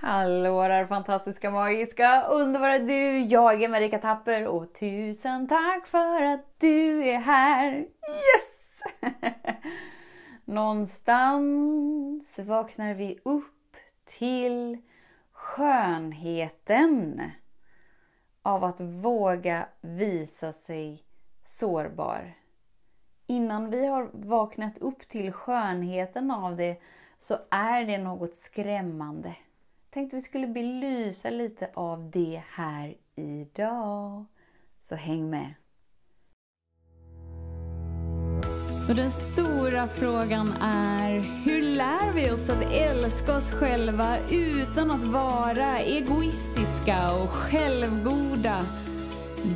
Hallå där fantastiska, magiska, underbara du! Jag är Marika Tapper och tusen tack för att du är här! Yes! Någonstans vaknar vi upp till skönheten av att våga visa sig sårbar. Innan vi har vaknat upp till skönheten av det så är det något skrämmande. Tänkte vi skulle belysa lite av det här idag. Så häng med! Så den stora frågan är, hur lär vi oss att älska oss själva utan att vara egoistiska och självgoda?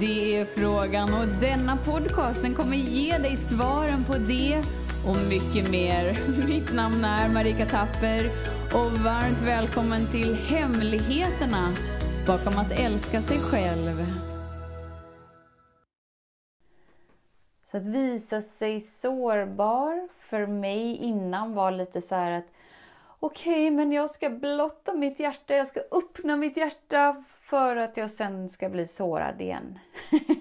Det är frågan och denna podcast den kommer ge dig svaren på det och mycket mer. Mitt namn är Marika Tapper och varmt välkommen till Hemligheterna bakom att älska sig själv. Så att visa sig sårbar för mig innan var lite så här att okej, okay, men jag ska blotta mitt hjärta, jag ska öppna mitt hjärta för att jag sen ska bli sårad igen.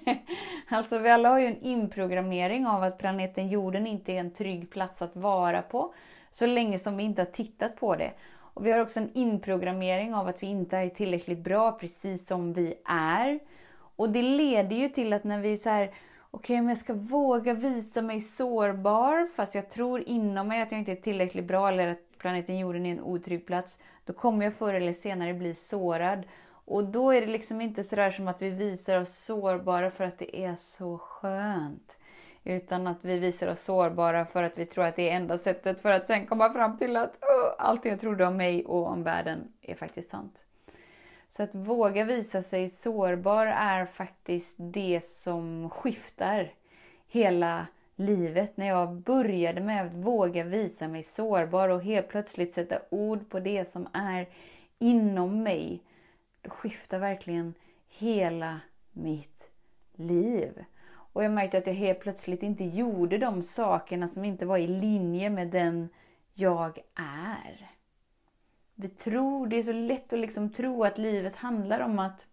alltså vi alla har ju en inprogrammering av att planeten jorden inte är en trygg plats att vara på så länge som vi inte har tittat på det. Och vi har också en inprogrammering av att vi inte är tillräckligt bra precis som vi är. Och det leder ju till att när vi så här okej, okay, men jag ska våga visa mig sårbar fast jag tror inom mig att jag inte är tillräckligt bra eller att planeten jorden är en otrygg plats. Då kommer jag förr eller senare bli sårad. Och då är det liksom inte sådär som att vi visar oss sårbara för att det är så skönt. Utan att vi visar oss sårbara för att vi tror att det är enda sättet för att sen komma fram till att oh, allt jag trodde om mig och om världen är faktiskt sant. Så att våga visa sig sårbar är faktiskt det som skiftar hela livet. När jag började med att våga visa mig sårbar och helt plötsligt sätta ord på det som är inom mig. Då skiftar verkligen hela mitt liv. Och jag märkte att jag helt plötsligt inte gjorde de sakerna som inte var i linje med den jag är. Vi tror, det är så lätt att liksom tro att livet handlar om att,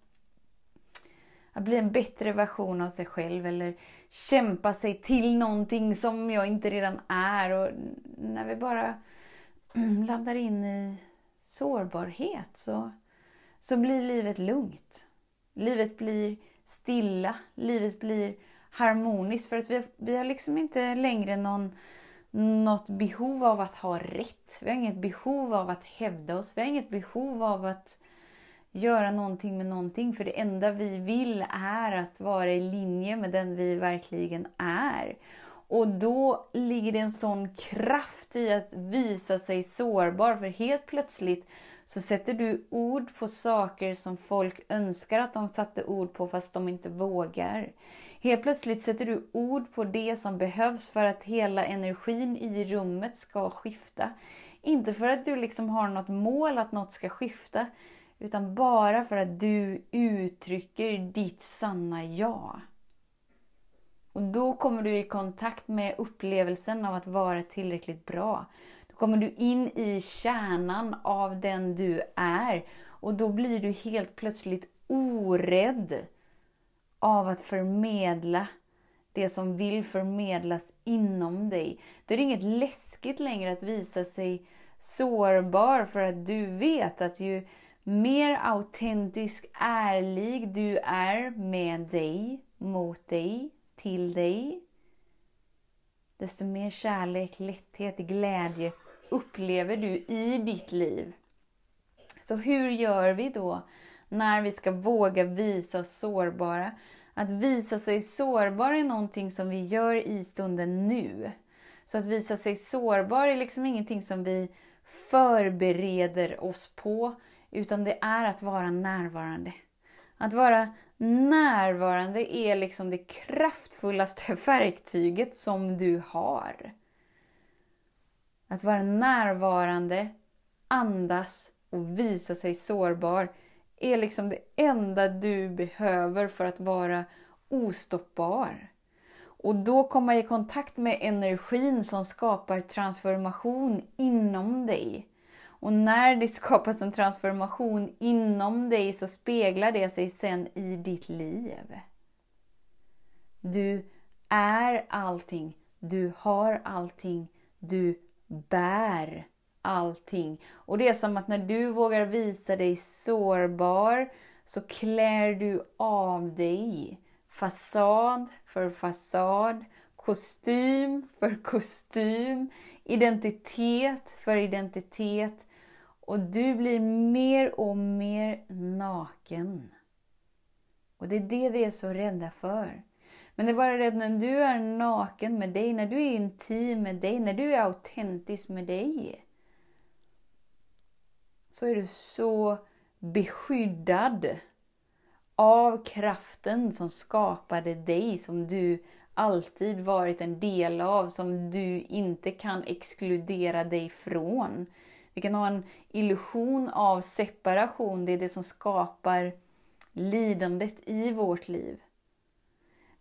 att bli en bättre version av sig själv eller kämpa sig till någonting som jag inte redan är. Och när vi bara landar in i sårbarhet så, så blir livet lugnt. Livet blir stilla, livet blir harmoniskt för att vi, vi har liksom inte längre någon något behov av att ha rätt. Vi har inget behov av att hävda oss. Vi har inget behov av att göra någonting med någonting. För det enda vi vill är att vara i linje med den vi verkligen är. Och då ligger det en sån kraft i att visa sig sårbar. För helt plötsligt så sätter du ord på saker som folk önskar att de satte ord på fast de inte vågar. Helt plötsligt sätter du ord på det som behövs för att hela energin i rummet ska skifta. Inte för att du liksom har något mål att något ska skifta, utan bara för att du uttrycker ditt sanna jag. Och då kommer du i kontakt med upplevelsen av att vara tillräckligt bra. Då kommer du in i kärnan av den du är och då blir du helt plötsligt orädd av att förmedla det som vill förmedlas inom dig. Då är det inget läskigt längre att visa sig sårbar för att du vet att ju mer autentisk, ärlig du är med dig, mot dig, till dig, desto mer kärlek, lätthet, glädje upplever du i ditt liv. Så hur gör vi då när vi ska våga visa oss sårbara. Att visa sig sårbar är någonting som vi gör i stunden nu. Så att visa sig sårbar är liksom ingenting som vi förbereder oss på, utan det är att vara närvarande. Att vara närvarande är liksom det kraftfullaste verktyget som du har. Att vara närvarande, andas och visa sig sårbar är liksom det enda du behöver för att vara ostoppbar. Och då komma i kontakt med energin som skapar transformation inom dig. Och när det skapas en transformation inom dig så speglar det sig sen i ditt liv. Du är allting, du har allting, du bär allting. Och det är som att när du vågar visa dig sårbar så klär du av dig fasad för fasad, kostym för kostym, identitet för identitet. Och du blir mer och mer naken. Och det är det vi är så rädda för. Men det är bara det att när du är naken med dig, när du är intim med dig, när du är autentisk med dig. Så är du så beskyddad av kraften som skapade dig, som du alltid varit en del av, som du inte kan exkludera dig från. Vi kan ha en illusion av separation, det är det som skapar lidandet i vårt liv.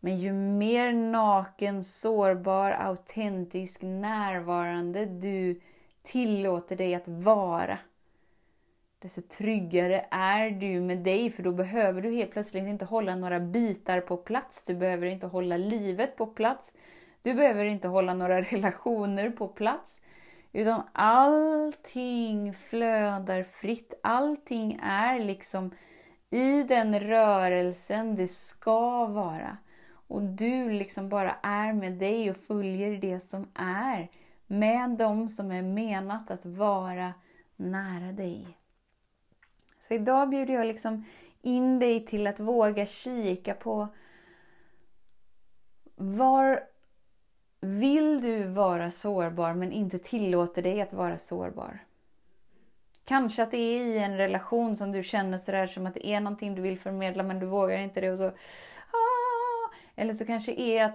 Men ju mer naken, sårbar, autentisk, närvarande du tillåter dig att vara, desto tryggare är du med dig för då behöver du helt plötsligt inte hålla några bitar på plats. Du behöver inte hålla livet på plats. Du behöver inte hålla några relationer på plats. Utan allting flödar fritt. Allting är liksom i den rörelsen det ska vara. Och du liksom bara är med dig och följer det som är. Med dem som är menat att vara nära dig. Så idag bjuder jag liksom in dig till att våga kika på var vill du vara sårbar men inte tillåter dig att vara sårbar? Kanske att det är i en relation som du känner sådär som att det är någonting du vill förmedla men du vågar inte det och så ah! Eller så kanske är att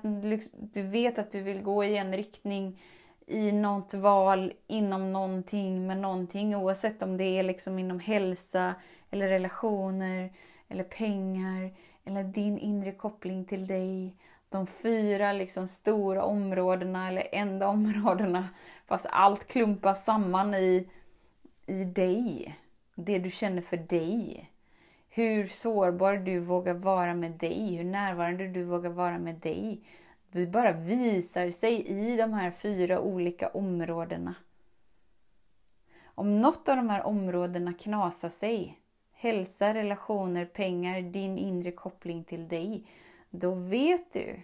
du vet att du vill gå i en riktning i något val inom någonting med någonting oavsett om det är liksom inom hälsa eller relationer eller pengar eller din inre koppling till dig. De fyra liksom stora områdena eller enda områdena fast allt klumpas samman i, i dig. Det du känner för dig. Hur sårbar du vågar vara med dig, hur närvarande du vågar vara med dig det bara visar sig i de här fyra olika områdena. Om något av de här områdena knasar sig, hälsa, relationer, pengar, din inre koppling till dig, då vet du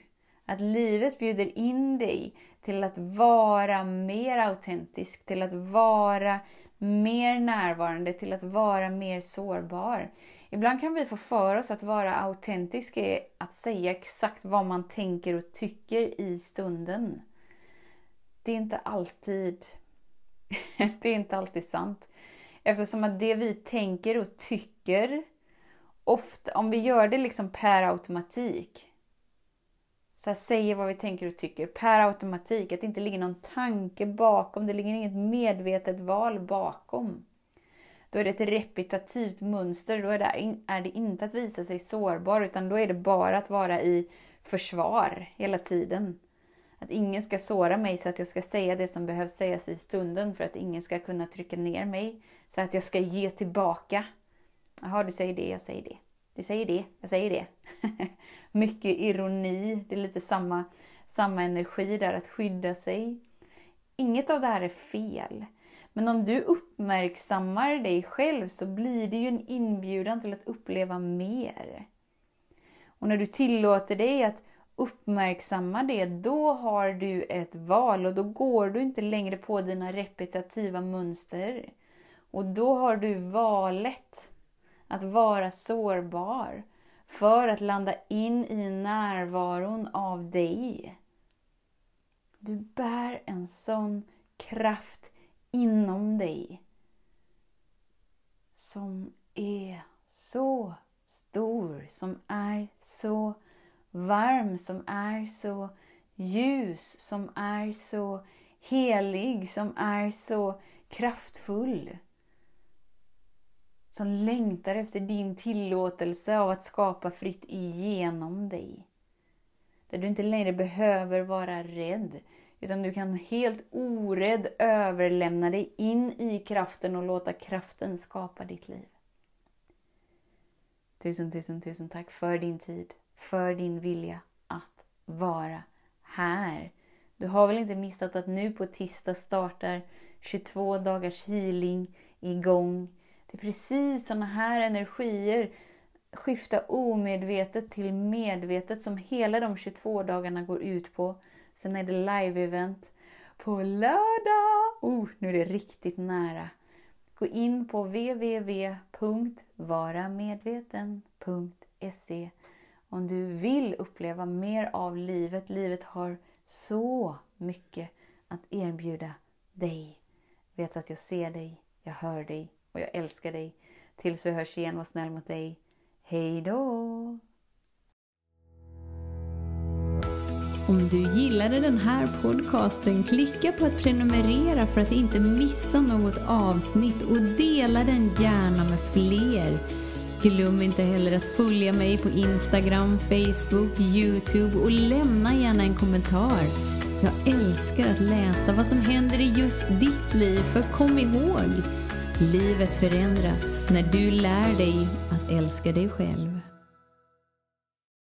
att livet bjuder in dig till att vara mer autentisk, till att vara mer närvarande, till att vara mer sårbar. Ibland kan vi få för oss att vara autentisk är att säga exakt vad man tänker och tycker i stunden. Det är inte alltid, det är inte alltid sant. Eftersom att det vi tänker och tycker, ofta, om vi gör det liksom per automatik, så här, säger vad vi tänker och tycker per automatik, att det inte ligger någon tanke bakom, det ligger inget medvetet val bakom. Då är det ett repetitivt mönster. Då är det, är det inte att visa sig sårbar, utan då är det bara att vara i försvar hela tiden. Att ingen ska såra mig så att jag ska säga det som behövs sägas i stunden för att ingen ska kunna trycka ner mig. Så att jag ska ge tillbaka. Jaha, du säger det, jag säger det. Du säger det, jag säger det. Mycket ironi, det är lite samma, samma energi där, att skydda sig. Inget av det här är fel. Men om du uppmärksammar dig själv så blir det ju en inbjudan till att uppleva mer. Och när du tillåter dig att uppmärksamma det, då har du ett val och då går du inte längre på dina repetitiva mönster. Och då har du valet att vara sårbar för att landa in i närvaron av dig. Du bär en sån kraft inom dig som är så stor, som är så varm, som är så ljus, som är så helig, som är så kraftfull. Som längtar efter din tillåtelse av att skapa fritt igenom dig. Där du inte längre behöver vara rädd, Utan du kan helt orädd överlämna dig in i kraften och låta kraften skapa ditt liv. Tusen, tusen, tusen tack för din tid, för din vilja att vara här. Du har väl inte missat att nu på tisdag startar 22 dagars healing igång. Det är precis sådana här energier, skifta omedvetet till medvetet, som hela de 22 dagarna går ut på. Sen är det live-event på lördag. Oh, nu är det riktigt nära. Gå in på www.varamedveten.se om du vill uppleva mer av livet. Livet har så mycket att erbjuda dig. Vet att jag ser dig, jag hör dig och jag älskar dig. Tills vi hörs igen, var snäll mot dig. Hej då! Om du gillade den här podcasten, klicka på att prenumerera för att inte missa något avsnitt och dela den gärna med fler. Glöm inte heller att följa mig på Instagram, Facebook, Youtube och lämna gärna en kommentar. Jag älskar att läsa vad som händer i just ditt liv, för kom ihåg, livet förändras när du lär dig att älska dig själv.